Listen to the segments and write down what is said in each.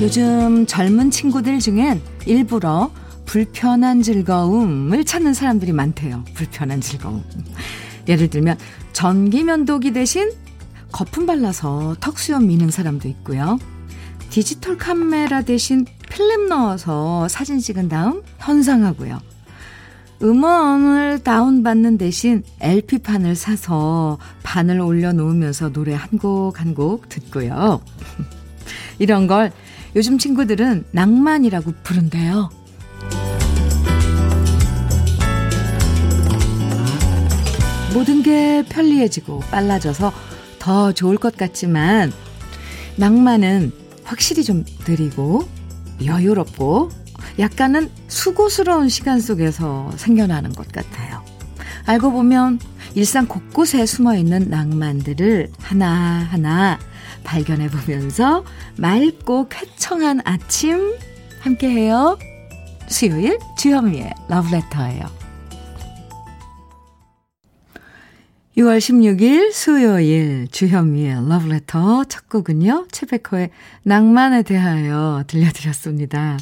요즘 젊은 친구들 중엔 일부러 불편한 즐거움을 찾는 사람들이 많대요. 불편한 즐거움. 예를 들면 전기 면도기 대신 거품 발라서 턱 수염 미는 사람도 있고요. 디지털 카메라 대신 필름 넣어서 사진 찍은 다음 현상하고요. 음원을 다운받는 대신 LP판을 사서 판을 올려놓으면서 노래 한곡 한 곡 듣고요. 이런 걸 요즘 친구들은 낭만이라고 부른대요. 모든 게 편리해지고 빨라져서 더 좋을 것 같지만 낭만은 확실히 좀 느리고 여유롭고 약간은 수고스러운 시간 속에서 생겨나는 것 같아요. 알고 보면 일상 곳곳에 숨어 있는 낭만들을 하나하나 발견해 보면서 맑고 쾌청한 아침 함께해요. 수요일 주현미의 러브레터예요. 6월 16일 수요일 주현미의 러브레터 첫 곡은요. 채베커의 낭만에 대하여 들려드렸습니다.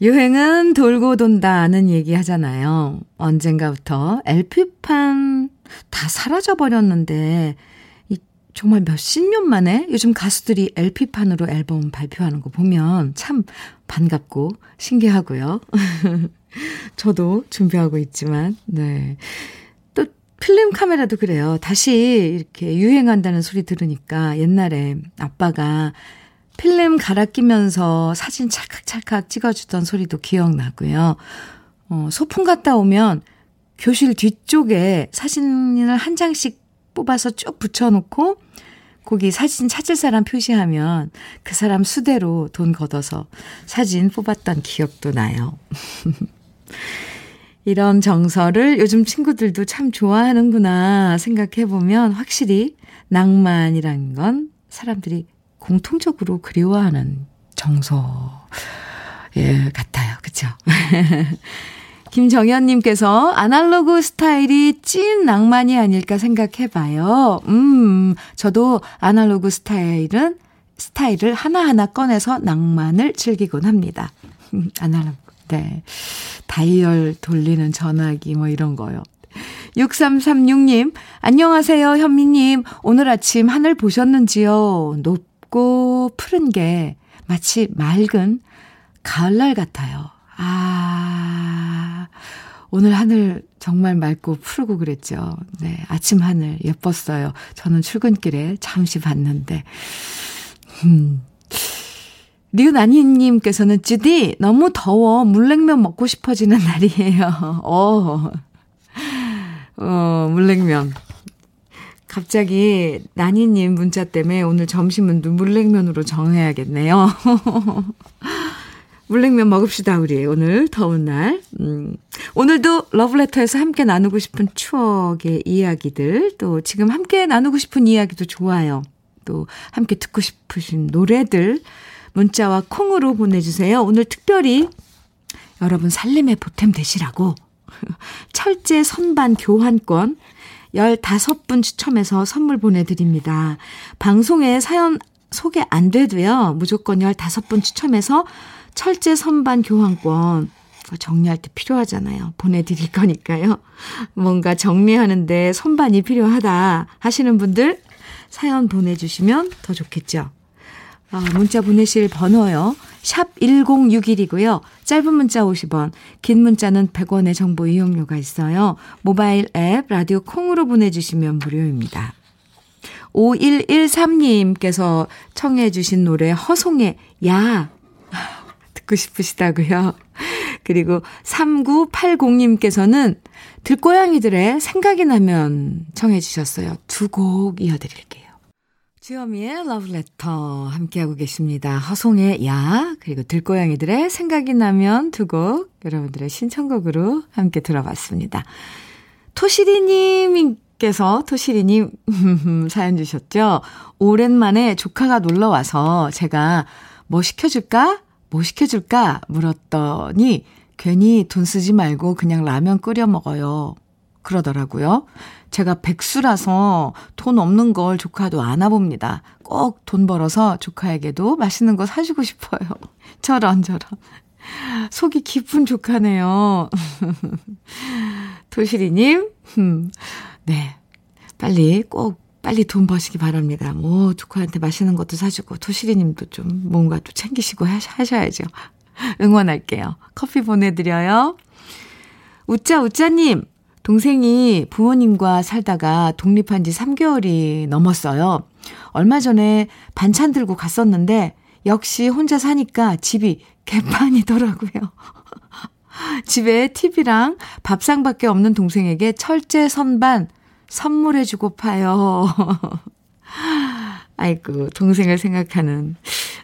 유행은 돌고 돈다는 얘기 하잖아요. 언젠가부터 LP판 다 사라져버렸는데 정말 몇십 년 만에 요즘 가수들이 LP판으로 앨범 발표하는 거 보면 참 반갑고 신기하고요. 저도 준비하고 있지만, 네. 또 필름 카메라도 그래요. 다시 이렇게 유행한다는 소리 들으니까 옛날에 아빠가 필름 갈아 끼면서 사진 찰칵찰칵 찍어주던 소리도 기억나고요. 어, 소풍 갔다 오면 교실 뒤쪽에 사진을 한 장씩 뽑아서 쭉 붙여놓고 거기 사진 찾을 사람 표시하면 그 사람 수대로 돈 걷어서 사진 뽑았던 기억도 나요. 이런 정서를 요즘 친구들도 참 좋아하는구나 생각해보면 확실히 낭만이라는 건 사람들이 공통적으로 그리워하는 정서, 예, 같아요. 그쵸? 김정현님께서 아날로그 스타일이 찐 낭만이 아닐까 생각해봐요. 음, 저도 아날로그 스타일은, 스타일을 하나하나 꺼내서 낭만을 즐기곤 합니다. 아날로그, 네. 다이얼 돌리는 전화기 뭐 이런 거요. 6336님, 안녕하세요, 현미님. 오늘 아침 하늘 보셨는지요? 높고 푸른 게 마치 맑은 가을날 같아요. 아, 오늘 하늘 정말 맑고 푸르고 그랬죠. 네, 아침 하늘 예뻤어요. 저는 출근길에 잠시 봤는데. 음. 류난희님께서는 주디 너무 더워 물냉면 먹고 싶어지는 날이에요. 어, 어 물냉면. 갑자기 난희님 문자 때문에 오늘 점심은 물냉면으로 정해야겠네요. 물냉면 먹읍시다, 우리. 오늘 더운 날. 음. 오늘도 러브레터에서 함께 나누고 싶은 추억의 이야기들, 또 지금 함께 나누고 싶은 이야기도 좋아요. 또 함께 듣고 싶으신 노래들, 문자와 콩으로 보내주세요. 오늘 특별히 여러분 살림의 보탬 되시라고 철제 선반 교환권 15분 추첨해서 선물 보내드립니다. 방송에 사연 소개 안 돼도요. 무조건 15분 추첨해서 철제 선반 교환권 정리할 때 필요하잖아요. 보내드릴 거니까요. 뭔가 정리하는데 선반이 필요하다 하시는 분들 사연 보내주시면 더 좋겠죠. 아, 문자 보내실 번호요. 샵 1061이고요. 짧은 문자 50원, 긴 문자는 100원의 정보 이용료가 있어요. 모바일 앱 라디오 콩으로 보내주시면 무료입니다. 5113님께서 청해 주신 노래 허송의 야 듣고 싶으시다고요. 그리고 3980님께서는 들고양이들의 생각이 나면 청해 주셨어요. 두 곡 이어드릴게요. 주여미의 러브레터 함께하고 계십니다. 허송의 야 그리고 들고양이들의 생각이 나면 두 곡 여러분들의 신청곡으로 함께 들어봤습니다. 토시리님 께서 토시리님 사연 주셨죠? 오랜만에 조카가 놀러 와서 제가 뭐 시켜줄까? 뭐 시켜줄까? 물었더니 괜히 돈 쓰지 말고 그냥 라면 끓여 먹어요. 그러더라고요. 제가 백수라서 돈 없는 걸 조카도 안아봅니다. 꼭 돈 벌어서 조카에게도 맛있는 거 사주고 싶어요. 저런, 저런. 속이 깊은 조카네요. 도시리님, 음, 네. 빨리 꼭 빨리 돈 버시기 바랍니다. 뭐, 조카한테 맛있는 것도 사주고, 도시리님도 좀 뭔가 또 챙기시고 하셔야죠. 응원할게요. 커피 보내드려요. 우짜, 우짜님, 동생이 부모님과 살다가 독립한 지 3개월이 넘었어요. 얼마 전에 반찬 들고 갔었는데, 역시 혼자 사니까 집이 개판이더라고요. 집에 TV랑 밥상밖에 없는 동생에게 철제 선반 선물해주고 파요. 아이고, 동생을 생각하는,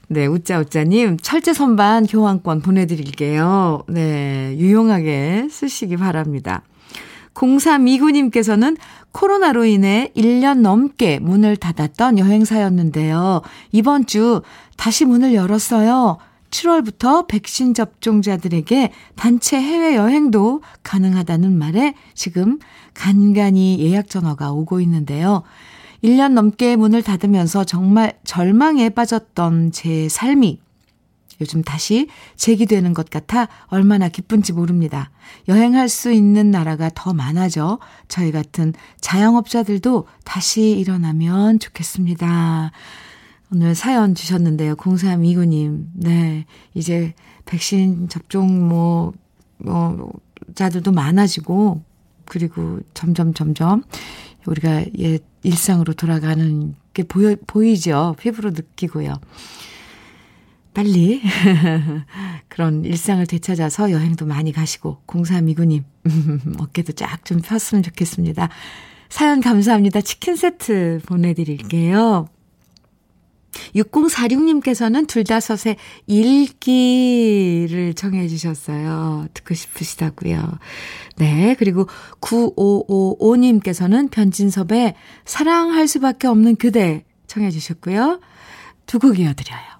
네, 우짜우짜님, 철제 선반 교환권 보내드릴게요. 네, 유용하게 쓰시기 바랍니다. 0329님께서는 코로나로 인해 1년 넘게 문을 닫았던 여행사였는데요. 이번 주 다시 문을 열었어요. 7월부터 백신 접종자들에게 단체 해외여행도 가능하다는 말에 지금 간간히 예약 전화가 오고 있는데요. 1년 넘게 문을 닫으면서 정말 절망에 빠졌던 제 삶이 요즘 다시 재기되는 것 같아 얼마나 기쁜지 모릅니다. 여행할 수 있는 나라가 더 많아져 저희 같은 자영업자들도 다시 일어나면 좋겠습니다. 오늘 사연 주셨는데요. 0329님. 네. 이제 백신 접종 뭐, 뭐, 자들도 많아지고, 그리고 점점, 점점 우리가 예, 일상으로 돌아가는 게 보여, 보이죠. 피부로 느끼고요. 빨리 그런 일상을 되찾아서 여행도 많이 가시고 0329님 어깨도 쫙 좀 폈으면 좋겠습니다. 사연 감사합니다. 치킨 세트 보내드릴게요. 6046님께서는 둘다섯의 일기를 청해 주셨어요. 듣고 싶으시다고요. 네, 그리고 9555님께서는 변진섭의 사랑할 수밖에 없는 그대 청해 주셨고요. 두 곡 이어드려요.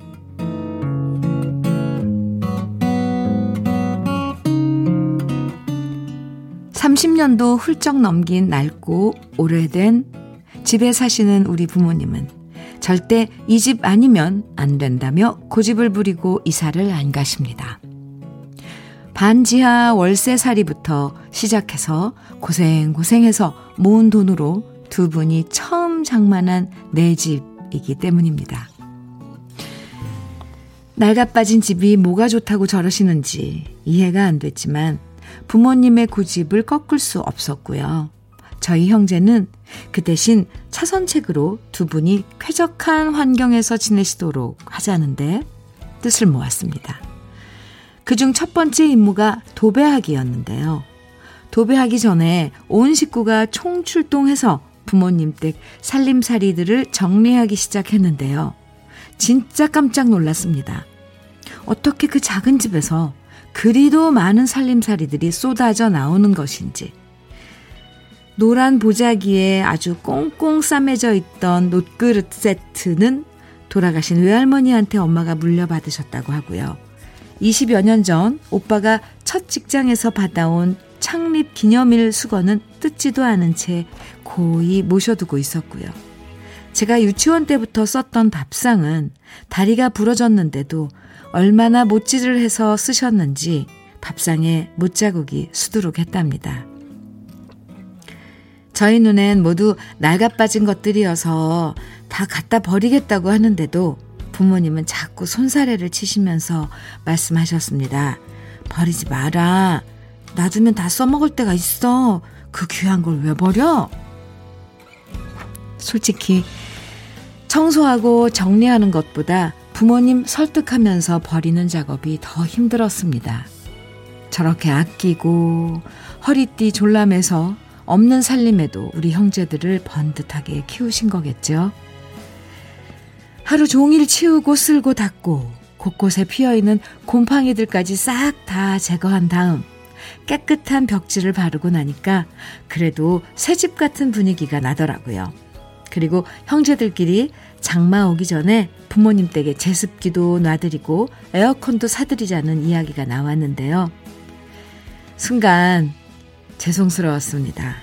30년도 훌쩍 넘긴 낡고 오래된 집에 사시는 우리 부모님은 절대 이 집 아니면 안 된다며 고집을 부리고 이사를 안 가십니다. 반지하 월세살이부터 시작해서 고생고생해서 모은 돈으로 두 분이 처음 장만한 내 집이기 때문입니다. 낡아 빠진 집이 뭐가 좋다고 저러시는지 이해가 안 됐지만 부모님의 고집을 꺾을 수 없었고요. 저희 형제는 그 대신 차선책으로 두 분이 쾌적한 환경에서 지내시도록 하자는데 뜻을 모았습니다. 그중 첫 번째 임무가 도배하기였는데요. 도배하기 전에 온 식구가 총출동해서 부모님 댁 살림살이들을 정리하기 시작했는데요. 진짜 깜짝 놀랐습니다. 어떻게 그 작은 집에서 그리도 많은 살림살이들이 쏟아져 나오는 것인지. 노란 보자기에 아주 꽁꽁 싸매져 있던 놋그릇 세트는 돌아가신 외할머니한테 엄마가 물려받으셨다고 하고요. 20여 년 전 오빠가 첫 직장에서 받아온 창립 기념일 수건은 뜯지도 않은 채 고이 모셔두고 있었고요. 제가 유치원 때부터 썼던 밥상은 다리가 부러졌는데도 얼마나 못질을 해서 쓰셨는지 밥상에 못자국이 수두룩했답니다. 저희 눈엔 모두 낡아 빠진 것들이어서 다 갖다 버리겠다고 하는데도 부모님은 자꾸 손사래를 치시면서 말씀하셨습니다. 버리지 마라. 놔두면 다 써먹을 때가 있어. 그 귀한 걸 왜 버려? 솔직히 청소하고 정리하는 것보다 부모님 설득하면서 버리는 작업이 더 힘들었습니다. 저렇게 아끼고 허리띠 졸라매서 없는 살림에도 우리 형제들을 번듯하게 키우신 거겠죠. 하루 종일 치우고 쓸고 닦고 곳곳에 피어있는 곰팡이들까지 싹 다 제거한 다음 깨끗한 벽지를 바르고 나니까 그래도 새집 같은 분위기가 나더라고요. 그리고 형제들끼리 장마 오기 전에 부모님 댁에 제습기도 놔드리고 에어컨도 사드리자는 이야기가 나왔는데요. 순간 죄송스러웠습니다.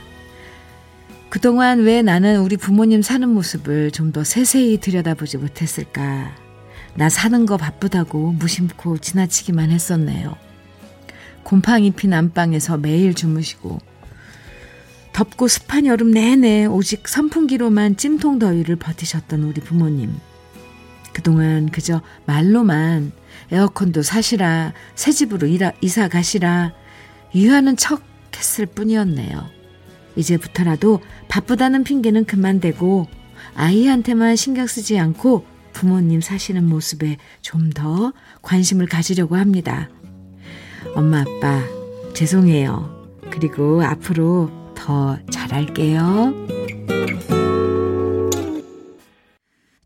그동안 왜 나는 우리 부모님 사는 모습을 좀 더 세세히 들여다보지 못했을까. 나 사는 거 바쁘다고 무심코 지나치기만 했었네요. 곰팡이 핀 안방에서 매일 주무시고 덥고 습한 여름 내내 오직 선풍기로만 찜통 더위를 버티셨던 우리 부모님. 그동안 그저 말로만 에어컨도 사시라, 새 집으로 이사 가시라, 유하는 척 했을 뿐이었네요. 이제부터라도 바쁘다는 핑계는 그만대고 아이한테만 신경 쓰지 않고 부모님 사시는 모습에 좀 더 관심을 가지려고 합니다. 엄마, 아빠, 죄송해요. 그리고 앞으로 더 잘할게요.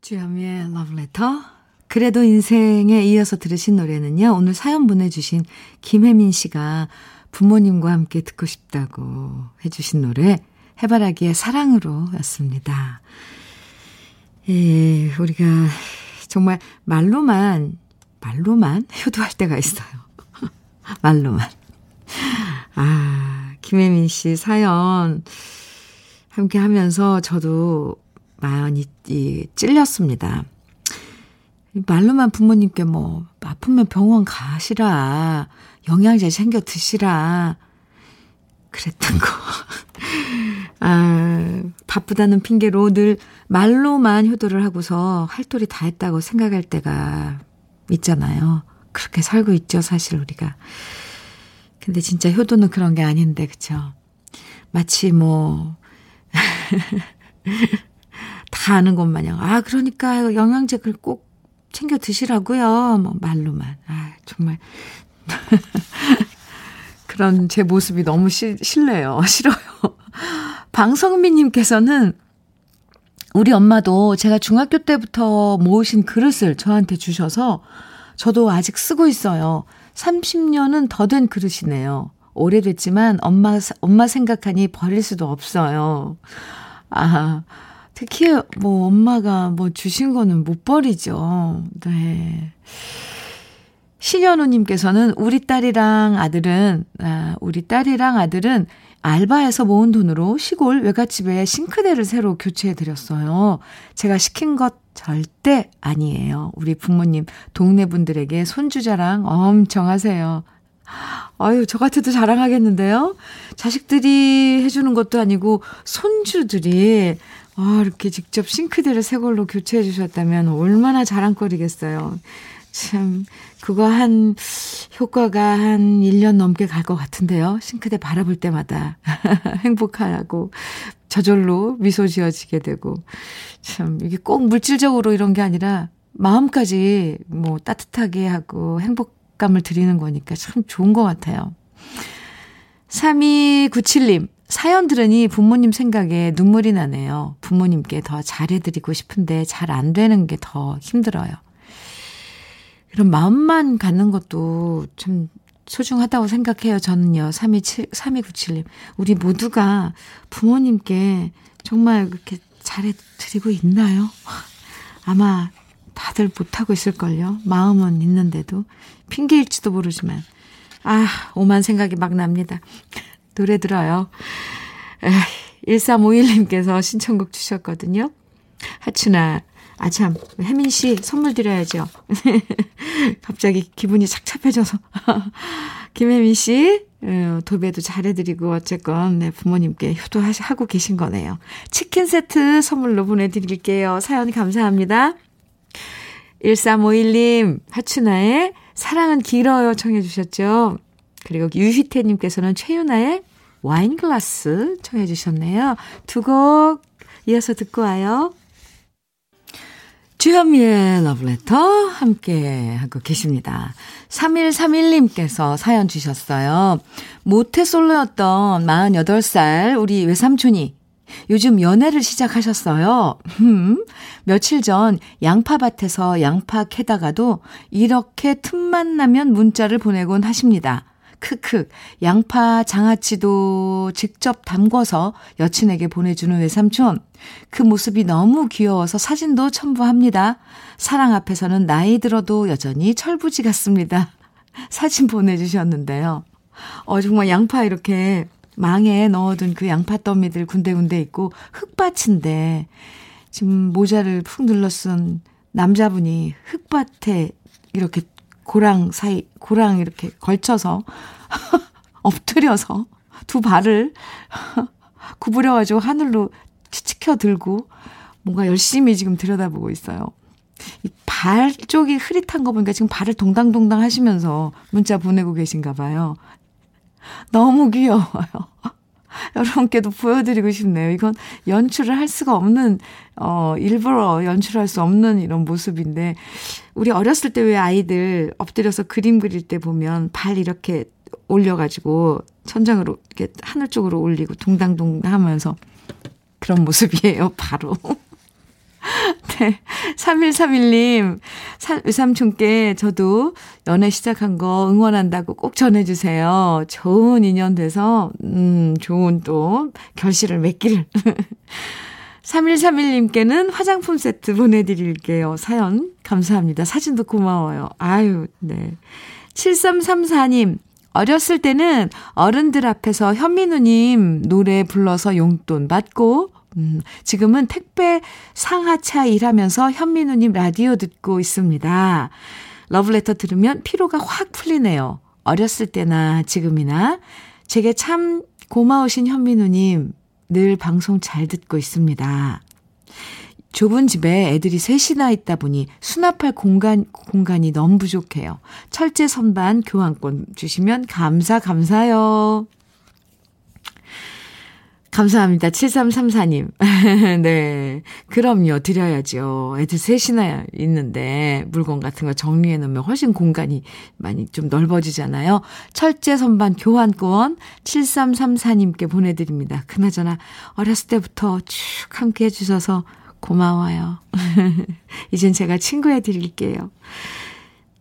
주현미의 러브레터. 그래도 인생에 이어서 들으신 노래는요. 오늘 사연 보내주신 김혜민 씨가 부모님과 함께 듣고 싶다고 해주신 노래 해바라기의 사랑으로 였습니다. 예, 우리가 정말 말로만, 말로만 효도할 때가 있어요. 말로만. 아, 김혜민 씨 사연 함께 하면서 저도 많이 찔렸습니다. 말로만 부모님께 뭐, 아프면 병원 가시라, 영양제 챙겨 드시라, 그랬던 거. 아, 바쁘다는 핑계로 늘 말로만 효도를 하고서 할 도리 다 했다고 생각할 때가 있잖아요. 그렇게 살고 있죠, 사실 우리가. 근데 진짜 효도는 그런 게 아닌데, 그쵸? 마치 뭐, 다 아는 것 마냥, 아, 그러니까 영양제를 꼭 챙겨 드시라고요. 뭐, 말로만. 아, 정말. 그런 제 모습이 너무 시, 싫네요. 싫어요. 방성민님께서는 우리 엄마도 제가 중학교 때부터 모으신 그릇을 저한테 주셔서 저도 아직 쓰고 있어요. 30년은 더 된 그릇이네요. 오래됐지만 엄마, 엄마 생각하니 버릴 수도 없어요. 아, 특히 뭐 엄마가 뭐 주신 거는 못 버리죠. 네. 신현우님께서는 우리 딸이랑 아들은, 아, 우리 딸이랑 아들은 알바에서 모은 돈으로 시골 외갓집에 싱크대를 새로 교체해 드렸어요. 제가 시킨 것 절대 아니에요. 우리 부모님, 동네 분들에게 손주 자랑 엄청 하세요. 아유, 저 같아도 자랑하겠는데요? 자식들이 해주는 것도 아니고, 손주들이, 아, 이렇게 직접 싱크대를 새 걸로 교체해 주셨다면 얼마나 자랑거리겠어요. 참, 그거 한, 효과가 한 1년 넘게 갈 것 같은데요. 싱크대 바라볼 때마다 행복하고 저절로 미소 지어지게 되고. 참, 이게 꼭 물질적으로 이런 게 아니라 마음까지 뭐 따뜻하게 하고 행복감을 드리는 거니까 참 좋은 것 같아요. 3297님, 사연 들으니 부모님 생각에 눈물이 나네요. 부모님께 더 잘해드리고 싶은데 잘 안 되는 게 더 힘들어요. 이런 마음만 갖는 것도 참 소중하다고 생각해요. 저는요. 3227, 3297님. 우리 모두가 부모님께 정말 그렇게 잘해드리고 있나요? 아마 다들 못하고 있을걸요. 마음은 있는데도. 핑계일지도 모르지만. 아, 오만 생각이 막 납니다. 노래 들어요. 1351님께서 신청곡 주셨거든요. 하춘아, 아, 참, 혜민 씨 선물 드려야죠. 갑자기 기분이 착잡해져서. 김혜민 씨, 어, 도배도 잘해드리고, 어쨌건, 네, 부모님께 효도하고 계신 거네요. 치킨 세트 선물로 보내드릴게요. 사연 감사합니다. 1351님, 하춘아의 사랑은 길어요 청해주셨죠. 그리고 유희태님께서는 최윤아의 와인 글라스 청해 주셨네요. 두 곡 이어서 듣고 와요. 주현미의 러브레터 함께 하고 계십니다. 3131님께서 사연 주셨어요. 모태솔로였던 48살 우리 외삼촌이 요즘 연애를 시작하셨어요. 음, 며칠 전 양파밭에서 양파 캐다가도 이렇게 틈만 나면 문자를 보내곤 하십니다. 크크, 양파 장아찌도 직접 담궈서 여친에게 보내주는 외삼촌. 그 모습이 너무 귀여워서 사진도 첨부합니다. 사랑 앞에서는 나이 들어도 여전히 철부지 같습니다. 사진 보내주셨는데요. 어, 정말 양파 이렇게 망에 넣어둔 그 양파 더미들 군데군데 있고 흙밭인데 지금 모자를 푹 눌러 쓴 남자분이 흙밭에 이렇게 고랑 사이, 고랑 이렇게 걸쳐서 엎드려서 두 발을 구부려가지고 하늘로 치켜 들고 뭔가 열심히 지금 들여다보고 있어요. 이 발 쪽이 흐릿한 거 보니까 지금 발을 동당동당 하시면서 문자 보내고 계신가 봐요. 너무 귀여워요. 여러분께도 보여드리고 싶네요. 이건 연출을 할 수가 없는, 어, 일부러 연출할 수 없는 이런 모습인데, 우리 어렸을 때 왜 아이들 엎드려서 그림 그릴 때 보면 발 이렇게 올려가지고 천장으로 이렇게 하늘 쪽으로 올리고 동당동 하면서 그런 모습이에요, 바로. 네. 3131님, 외삼촌께 저도 연애 시작한 거 응원한다고 꼭 전해주세요. 좋은 인연 돼서, 음, 좋은 또 결실을 맺기를. 3131님께는 화장품 세트 보내드릴게요. 사연 감사합니다. 사진도 고마워요. 아유, 네. 7334님, 어렸을 때는 어른들 앞에서 현민우님 노래 불러서 용돈 받고 음, 지금은 택배 상하차 일하면서 현민우님 라디오 듣고 있습니다. 러브레터 들으면 피로가 확 풀리네요. 어렸을 때나 지금이나 제게 참 고마우신 현민우님 늘 방송 잘 듣고 있습니다. 좁은 집에 애들이 셋이나 있다 보니 수납할 공간, 공간이 너무 부족해요. 철제 선반 교환권 주시면 감사, 감사요. 감사합니다. 7334님. 네. 그럼요. 드려야죠. 애들 셋이나 있는데 물건 같은 거 정리해 놓으면 훨씬 공간이 많이 좀 넓어지잖아요. 철제 선반 교환권 7334님께 보내드립니다. 그나저나 어렸을 때부터 쭉 함께 해주셔서 고마워요. 이젠 제가 친구해 드릴게요.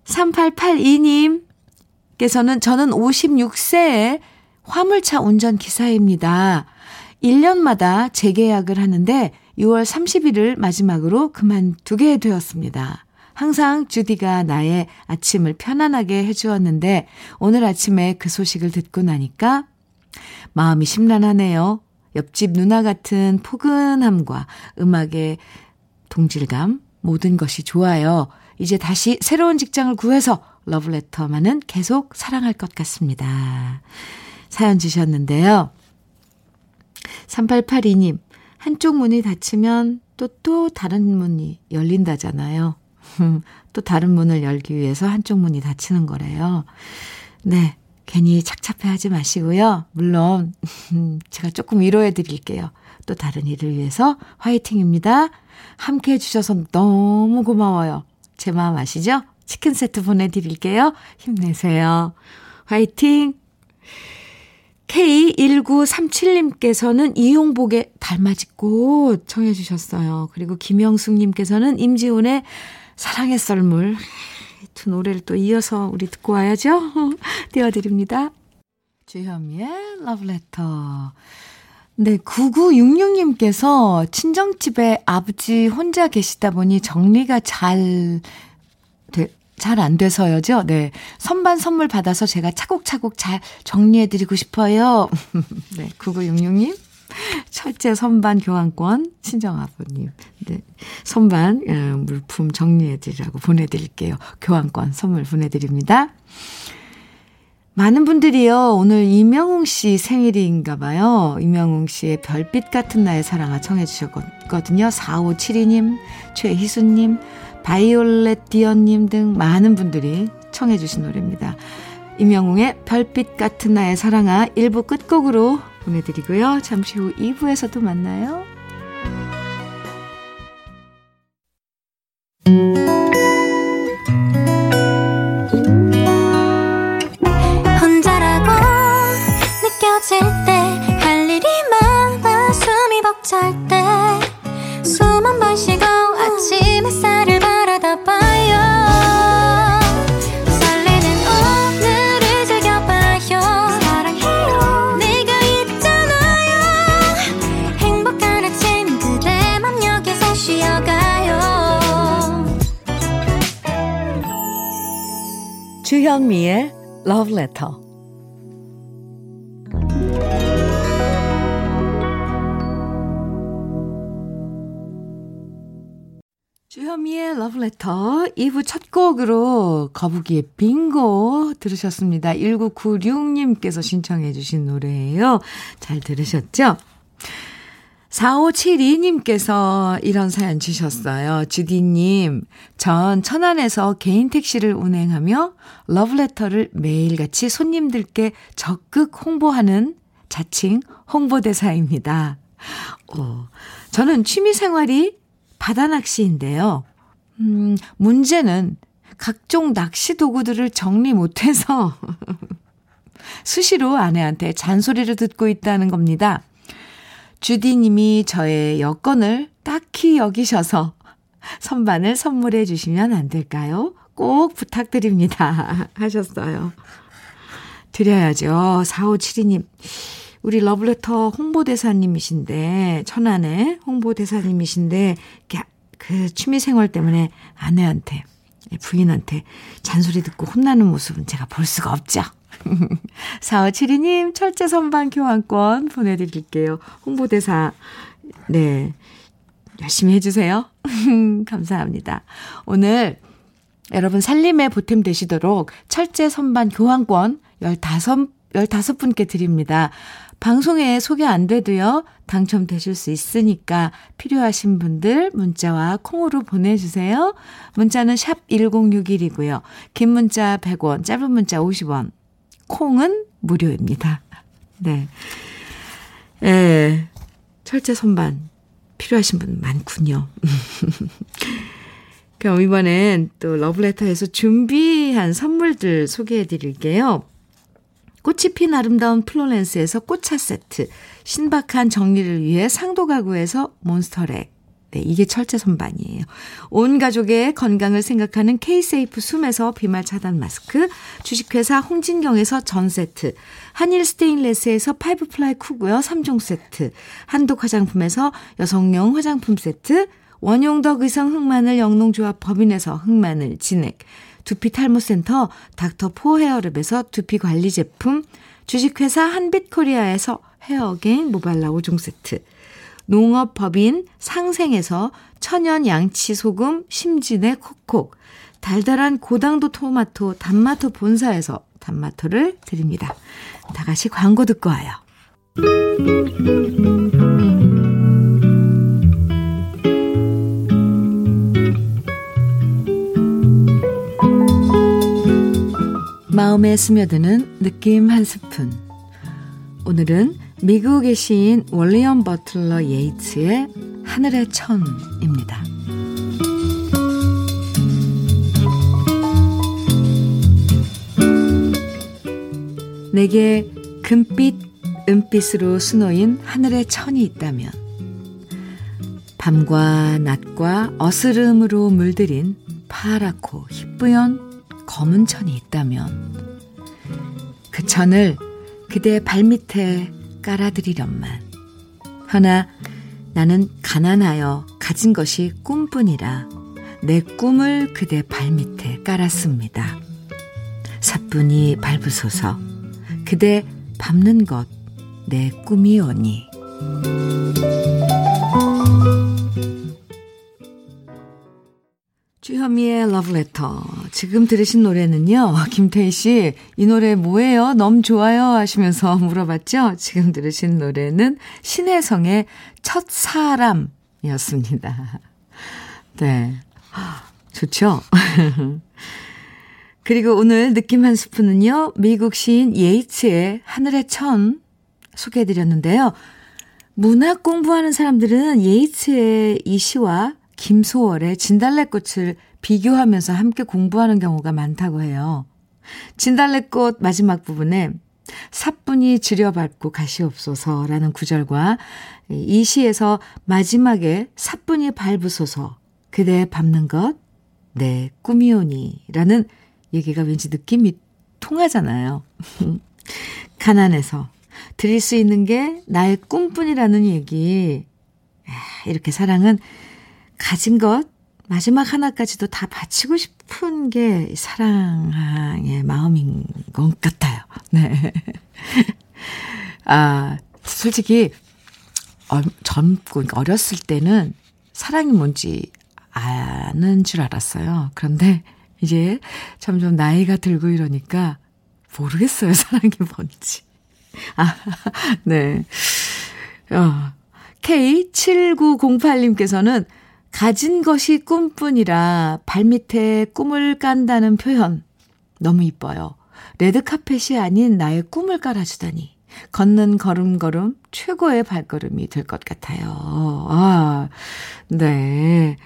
3882님께서는 저는 56세에 화물차 운전기사입니다. 1년마다 재계약을 하는데 6월 30일을 마지막으로 그만두게 되었습니다. 항상 주디가 나의 아침을 편안하게 해주었는데 오늘 아침에 그 소식을 듣고 나니까 마음이 심란하네요. 옆집 누나 같은 포근함과 음악의 동질감, 모든 것이 좋아요. 이제 다시 새로운 직장을 구해서 러브레터만은 계속 사랑할 것 같습니다. 사연 주셨는데요. 3882님, 한쪽 문이 닫히면 또, 또 다른 문이 열린다잖아요. 또 다른 문을 열기 위해서 한쪽 문이 닫히는 거래요. 네. 괜히 착잡해 하지 마시고요. 물론, 제가 조금 위로해 드릴게요. 또 다른 일을 위해서 화이팅입니다. 함께 해주셔서 너무 고마워요. 제 마음 아시죠? 치킨 세트 보내드릴게요. 힘내세요. 화이팅! K1937님께서는 이용복의 달맞이 꽃 청해 주셨어요. 그리고 김영숙님께서는 임지훈의 사랑의 썰물. 두 노래를 또 이어서 우리 듣고 와야죠. 띄워드립니다. 주현미의 러브레터. 네, 9966님께서 친정집에 아버지 혼자 계시다 보니 정리가 잘 잘 안 돼서요죠. 네. 선반 선물 받아서 제가 차곡차곡 잘 정리해드리고 싶어요. 네. 9966님. 철제 선반 교환권 친정아버님. 네. 선반 어, 물품 정리해드리라고 보내드릴게요. 교환권 선물 보내드립니다. 많은 분들이요, 오늘 이명웅 씨 생일인가 봐요. 이명웅 씨의 별빛 같은 나의 사랑아 청해 주셨거든요. 4572님, 최희수님, 바이올렛 디언님 등 많은 분들이 청해 주신 노래입니다. 임영웅의 별빛 같은 나의 사랑아 1부 끝곡으로 보내드리고요. 잠시 후 2부에서도 만나요. Letter. 주현미의 Letter 2부 첫 곡으로 거북이의 빙고 들으셨습니다. 1996님께서 신청해 주신 노래예요. 잘 들으셨죠? 4572님께서 이런 사연 주셨어요. 주디님, 전 천안에서 개인 택시를 운행하며 러브레터를 매일같이 손님들께 적극 홍보하는 자칭 홍보대사입니다. 어, 저는 취미 생활이 바다 낚시인데요. 음, 문제는 각종 낚시 도구들을 정리 못해서 수시로 아내한테 잔소리를 듣고 있다는 겁니다. 주디님이 저의 여건을 딱히 여기셔서 선반을 선물해 주시면 안 될까요? 꼭 부탁드립니다. 하셨어요. 드려야죠. 4572님. 우리 러블레터 홍보대사님이신데, 천안의 홍보대사님이신데, 그 취미생활 때문에 아내한테, 부인한테 잔소리 듣고 혼나는 모습은 제가 볼 수가 없죠. 4572님, 철제 선반 교환권 보내드릴게요. 홍보대사, 네. 열심히 해주세요. 감사합니다. 오늘 여러분 살림에 보탬 되시도록 철제 선반 교환권 15, 15분께 드립니다. 방송에 소개 안 돼도요, 당첨되실 수 있으니까 필요하신 분들 문자와 콩으로 보내주세요. 문자는 샵 1061이고요. 긴 문자 100원, 짧은 문자 50원. 콩은 무료입니다. 네. 예, 철제 선반 필요하신 분 많군요. 그럼 이번엔 또 러브레터에서 준비한 선물들 소개해 드릴게요. 꽃이 핀 아름다운 플로렌스에서 꽃차 세트, 신박한 정리를 위해 상도 가구에서 몬스터렉, 네, 이게 철제 선반이에요. 온 가족의 건강을 생각하는 K-세이프 숨에서 비말 차단 마스크, 주식회사 홍진경에서 전 세트, 한일 스테인레스에서 five ply 쿠고요 3종 세트, 한독 화장품에서 여성용 화장품 세트, 원용덕 의성 흑마늘 영농조합 법인에서 흑마늘 진액, 두피 탈모센터 닥터 포 헤어랩에서 두피 관리 제품, 주식회사 한빛코리아에서 헤어게인 모발라 5종 세트, 농업법인 상생에서 천연 양치 소금 심진의 콕콕, 달달한 고당도 토마토 단마토 본사에서 단마토를 드립니다. 다 같이 광고 듣고 와요. 마음에 스며드는 느낌 한 스푼. 오늘은 미국의 시인 월리엄 버틀러 예이츠의 하늘의 천입니다. 내게 금빛, 은빛으로 수놓인 하늘의 천이 있다면 밤과 낮과 어스름으로 물들인 파랗고 희뿌연 검은 천이 있다면 그 천을 그대 발밑에 깔아드리련만. 허나 나는 가난하여 가진 것이 꿈뿐이라 내 꿈을 그대 발밑에 깔았습니다. 사뿐히 밟으소서 그대 밟는 것 내 꿈이오니. 주현미의 러브레터. 지금 들으신 노래는요, 김태희 씨, 이 노래 뭐예요? 너무 좋아요? 하시면서 물어봤죠? 지금 들으신 노래는 신혜성의 첫 사람이었습니다. 네. 좋죠? 그리고 오늘 느낌 한 스푼은요, 미국 시인 예이츠의 하늘의 천 소개해드렸는데요. 문학 공부하는 사람들은 예이츠의 이 시와 김소월의 진달래꽃을 비교하면서 함께 공부하는 경우가 많다고 해요. 진달래꽃 마지막 부분에 사뿐히 지려밟고 가시옵소서라는 구절과 이 시에서 마지막에 사뿐히 밟으소서 그대 밟는 것 내 꿈이오니라는 얘기가 왠지 느낌이 통하잖아요. 가난해서 드릴 수 있는 게 나의 꿈뿐이라는 얘기. 이렇게 사랑은 가진 것 마지막 하나까지도 다 바치고 싶은 게 사랑의 마음인 것 같아요. 네. 아, 솔직히, 젊고, 어렸을 때는 사랑이 뭔지 아는 줄 알았어요. 그런데 이제 점점 나이가 들고 이러니까 모르겠어요. 사랑이 뭔지. 아, 네. 어, K7908님께서는 가진 것이 꿈뿐이라 발밑에 꿈을 깐다는 표현 너무 이뻐요. 레드카펫이 아닌 나의 꿈을 깔아주다니. 걷는 걸음걸음 최고의 발걸음이 될 것 같아요. 아, 네.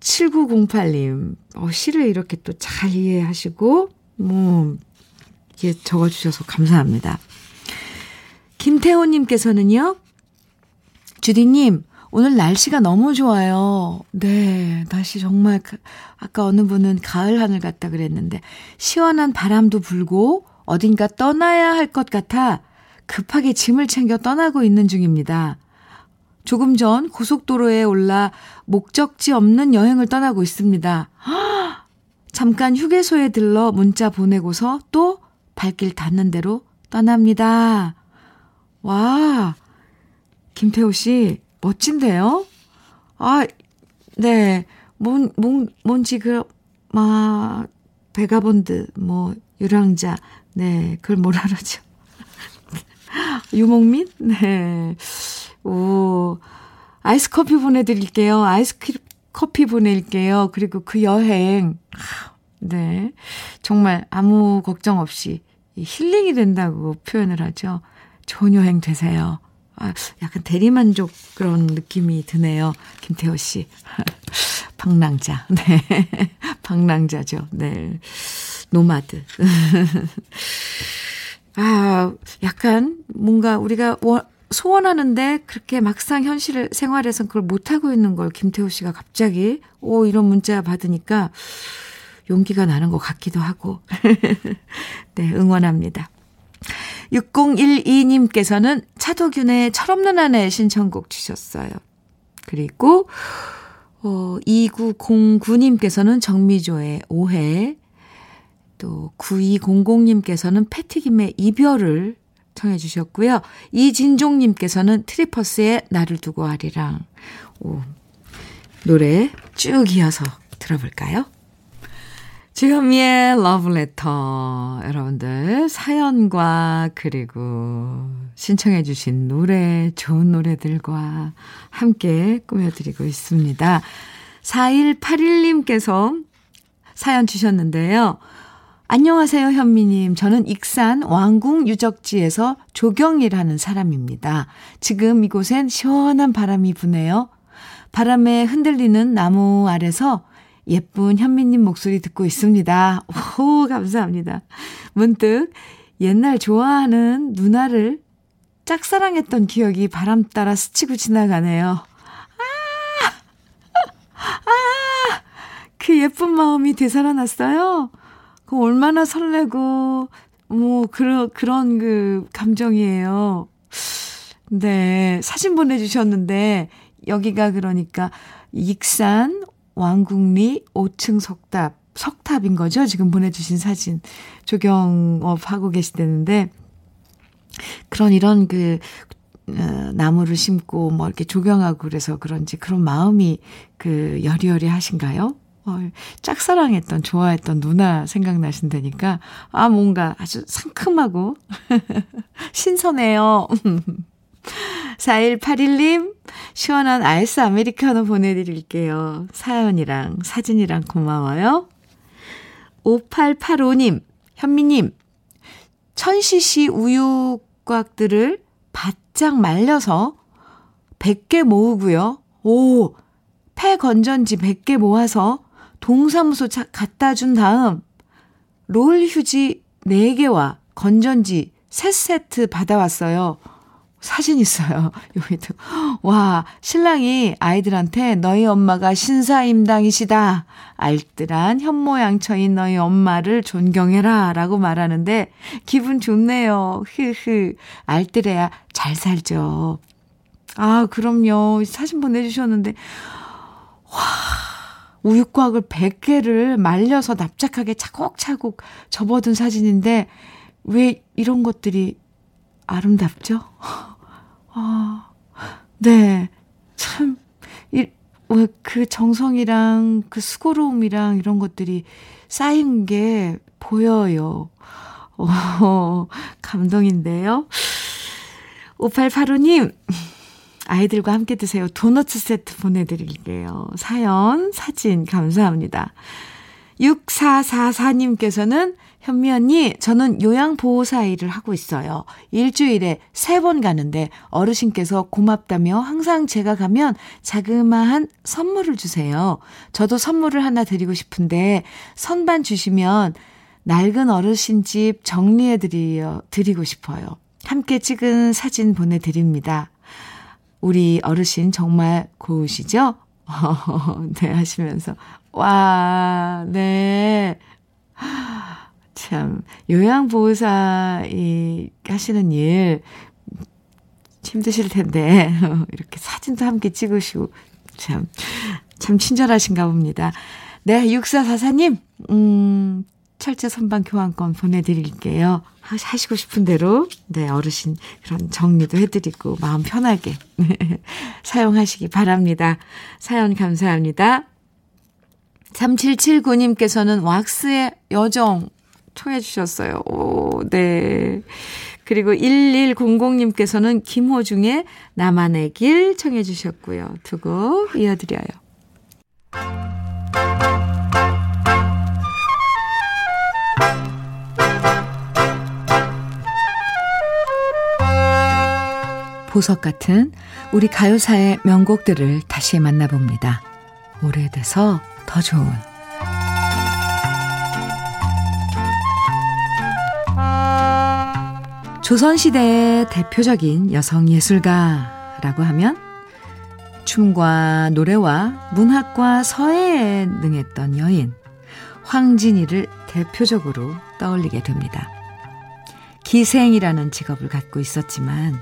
7908님, 어, 시를 이렇게 또 잘 이해하시고, 뭐, 이게 적어주셔서 감사합니다. 김태호님께서는요, 주디님, 오늘 날씨가 너무 좋아요. 네, 날씨 정말, 아까 어느 분은 가을 하늘 같다 그랬는데, 시원한 바람도 불고, 어딘가 떠나야 할 것 같아 급하게 짐을 챙겨 떠나고 있는 중입니다. 조금 전 고속도로에 올라 목적지 없는 여행을 떠나고 있습니다. 잠깐 휴게소에 들러 문자 보내고서 또 발길 닿는 대로 떠납니다. 와, 김태호 씨, 멋진데요? 아, 네. 뭔, 뭔, 뭔지 그, 마, vagabond, 뭐, 유랑자, 네, 그걸 뭐라 그러죠? 유목민? 네. 오, 아이스 커피 보내드릴게요. 아이스 커피 보낼게요. 그리고 그 여행, 네. 정말 아무 걱정 없이 힐링이 된다고 표현을 하죠. 좋은 여행 되세요. 아, 약간 대리만족 그런 느낌이 드네요. 김태호 씨. 방랑자. 네. 방랑자죠. 네. 노마드. 아, 약간 뭔가 우리가 소원하는데 그렇게 막상 현실 생활에서 그걸 못하고 있는 걸 김태호 씨가 갑자기 오 이런 문자 받으니까 용기가 나는 것 같기도 하고 네 응원합니다. 6012님께서는 차도균의 철없는 아내 신청곡 주셨어요. 그리고 어 2909님께서는 정미조의 오해 또 9200님께서는 패티김의 이별을 청해 주셨고요. 이진종님께서는 트리퍼스의 나를 두고 하리랑 오, 노래 쭉 이어서 들어볼까요? 주현미의 러브레터 여러분들 사연과 그리고 신청해 주신 노래 좋은 노래들과 함께 꾸며드리고 있습니다. 4181님께서 사연 주셨는데요. 안녕하세요, 현미님. 저는 익산 왕궁 유적지에서 조경일하는 사람입니다. 지금 이곳엔 시원한 바람이 부네요. 바람에 흔들리는 나무 아래서 예쁜 현미님 목소리 듣고 있습니다. 오, 감사합니다. 문득 옛날 좋아하는 누나를 짝사랑했던 기억이 바람 따라 스치고 지나가네요. 아! 아! 그 예쁜 마음이 되살아났어요. 그 얼마나 설레고, 뭐, 그런, 그런 그 감정이에요. 네. 사진 보내주셨는데, 여기가 그러니까, 익산 왕국리 5층 석탑, 석탑인 거죠? 지금 보내주신 사진. 조경업 하고 계시다는데, 그런 이런 그, 어, 나무를 심고 뭐 이렇게 조경하고 그래서 그런지 그런 마음이 그 여리여리 하신가요? 어, 짝사랑했던, 좋아했던 누나 생각나신다니까, 아, 뭔가 아주 상큼하고, 신선해요. 4181님, 시원한 아이스 아메리카노 보내드릴게요. 사연이랑 사진이랑 고마워요. 5885님, 현미님, 천시씨 우유곽들을 바짝 말려서 100개 모으고요. 오, 폐 건전지 100개 모아서 동사무소 갖다 준 다음 롤 휴지 4개와 건전지 3세트 받아왔어요. 사진 있어요. 여기도. 와, 신랑이 아이들한테 너희 엄마가 신사임당이시다. 알뜰한 현모양처인 너희 엄마를 존경해라. 라고 말하는데 기분 좋네요. 흐흐. 알뜰해야 잘 살죠. 아, 그럼요. 사진 보내주셨는데. 와, 우유곽을 100개를 말려서 납작하게 차곡차곡 접어둔 사진인데 왜 이런 것들이 아름답죠? 아, 네. 참, 이, 그 정성이랑 그 수고로움이랑 이런 것들이 쌓인 게 보여요. 어, 감동인데요. 5885님, 아이들과 함께 드세요. 도넛 세트 보내드릴게요. 사연, 사진, 감사합니다. 6444님께서는 현미 언니, 저는 요양보호사 일을 하고 있어요. 일주일에 세 번 가는데 어르신께서 고맙다며 항상 제가 가면 자그마한 선물을 주세요. 저도 선물을 하나 드리고 싶은데 선반 주시면 낡은 어르신 집 정리해 드리고 싶어요. 함께 찍은 사진 보내드립니다. 우리 어르신 정말 고우시죠? 네, 하시면서. 와, 네. 참, 요양보호사, 이, 하시는 일, 힘드실 텐데, 이렇게 사진도 함께 찍으시고, 참, 참 친절하신가 봅니다. 네, 6444님, 음, 철제 선반 교환권 보내드릴게요. 하시고 싶은 대로, 네, 어르신 그런 정리도 해드리고, 마음 편하게 사용하시기 바랍니다. 사연 감사합니다. 3779님께서는 왁스의 여정 청해 주셨어요. 오, 네. 그리고 1100님께서는 김호중의 나만의 길 청해 주셨고요. 두 곡 이어드려요. 보석 같은 우리 가요사의 명곡들을 다시 만나봅니다. 오래돼서 더 좋은 조선시대의 대표적인 여성 예술가라고 하면 춤과 노래와 문학과 서예에 능했던 여인 황진이를 대표적으로 떠올리게 됩니다. 기생이라는 직업을 갖고 있었지만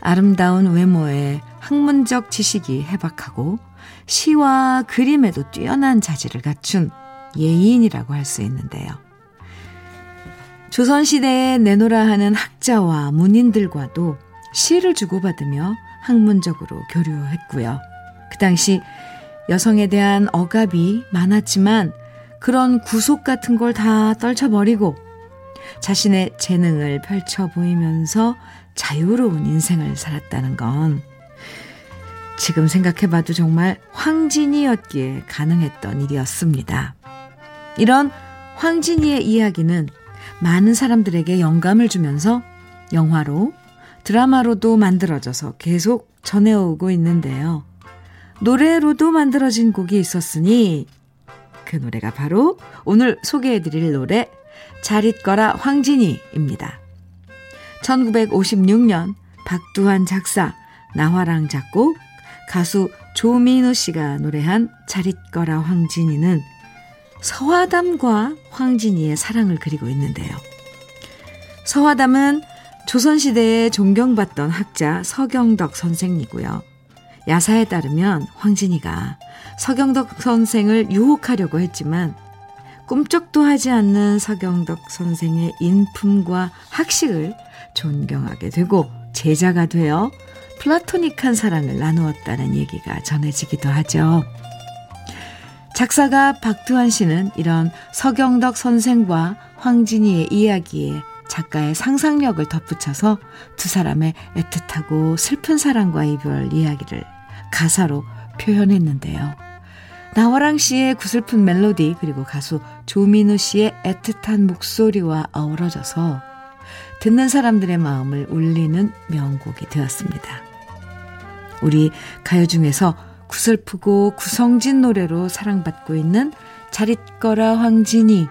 아름다운 외모에 학문적 지식이 해박하고 시와 그림에도 뛰어난 자질을 갖춘 예인이라고 할 수 있는데요. 조선시대에 내노라 하는 학자와 문인들과도 시를 주고받으며 학문적으로 교류했고요. 그 당시 여성에 대한 억압이 많았지만 그런 구속 같은 걸 다 떨쳐버리고 자신의 재능을 펼쳐 보이면서 자유로운 인생을 살았다는 건 지금 생각해봐도 정말 황진이였기에 가능했던 일이었습니다. 이런 황진이의 이야기는 많은 사람들에게 영감을 주면서 영화로, 드라마로도 만들어져서 계속 전해오고 있는데요. 노래로도 만들어진 곡이 있었으니 그 노래가 바로 오늘 소개해드릴 노래 잘 있거라 황진이입니다. 1956년 박두환 작사, 나화랑 작곡, 가수 조민우 씨가 노래한 잘 있거라 황진이는 서화담과 황진이의 사랑을 그리고 있는데요. 서화담은 조선시대에 존경받던 학자 서경덕 선생이고요. 야사에 따르면 황진이가 서경덕 선생을 유혹하려고 했지만 꿈쩍도 하지 않는 서경덕 선생의 인품과 학식을 존경하게 되고 제자가 되어 플라토닉한 사랑을 나누었다는 얘기가 전해지기도 하죠. 작사가 박두환 씨는 이런 서경덕 선생과 황진이의 이야기에 작가의 상상력을 덧붙여서 두 사람의 애틋하고 슬픈 사랑과 이별 이야기를 가사로 표현했는데요. 나화랑 씨의 구슬픈 멜로디 그리고 가수 조민우 씨의 애틋한 목소리와 어우러져서 듣는 사람들의 마음을 울리는 명곡이 되었습니다. 우리 가요 중에서 구슬프고 구성진 노래로 사랑받고 있는 자릿거라 황진이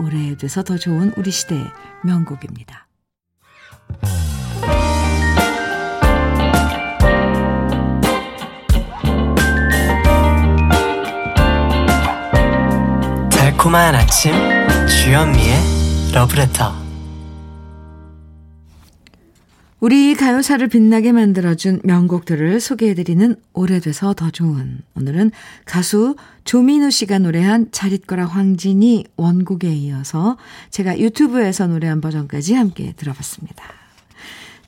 오래돼서 더 좋은 우리 시대의 명곡입니다. 달콤한 아침 주현미의 러브레터 우리 가요사를 빛나게 만들어준 명곡들을 소개해드리는 오래돼서 더 좋은 오늘은 가수 조민우 씨가 노래한 자릿거라 황진이 원곡에 이어서 제가 유튜브에서 노래한 버전까지 함께 들어봤습니다.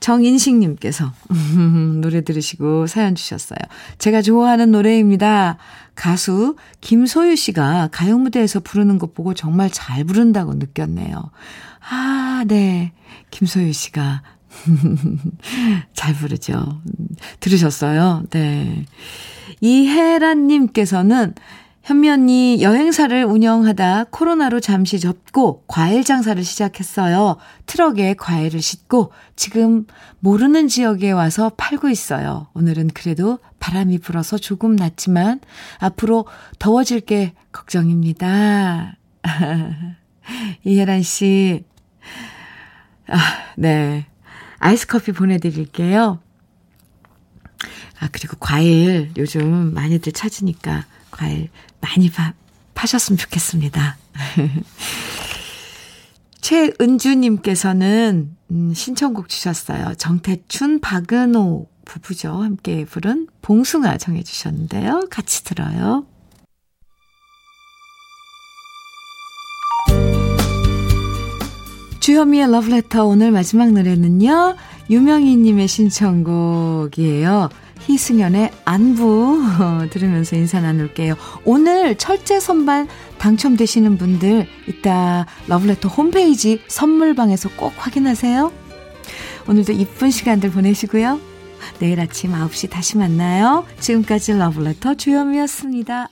정인식님께서 노래 들으시고 사연 주셨어요. 제가 좋아하는 노래입니다. 가수 김소유 씨가 가요 무대에서 부르는 것 보고 정말 잘 부른다고 느꼈네요. 아, 네. 김소유 씨가 잘 부르죠. 들으셨어요? 네. 이혜란님께서는 현미 언니 여행사를 운영하다 코로나로 잠시 접고 과일 장사를 시작했어요. 트럭에 과일을 싣고 지금 모르는 지역에 와서 팔고 있어요. 오늘은 그래도 바람이 불어서 조금 낫지만 앞으로 더워질 게 걱정입니다. 이혜란 씨. 아, 네. 아이스 커피 보내드릴게요. 아, 그리고 과일 요즘 많이들 찾으니까 과일 많이 파, 파셨으면 좋겠습니다. 최은주님께서는 음, 신청곡 주셨어요. 정태춘, 박은호 부부죠. 함께 부른 봉숭아 정해주셨는데요. 같이 들어요. 주현미의 러브레터 오늘 마지막 노래는요. 유명희님의 신청곡이에요. 희승연의 안부 들으면서 인사 나눌게요. 오늘 철제 선발 당첨되시는 분들 이따 러브레터 홈페이지 선물방에서 꼭 확인하세요. 오늘도 이쁜 시간들 보내시고요. 내일 아침 9시 다시 만나요. 지금까지 러브레터 주현미였습니다.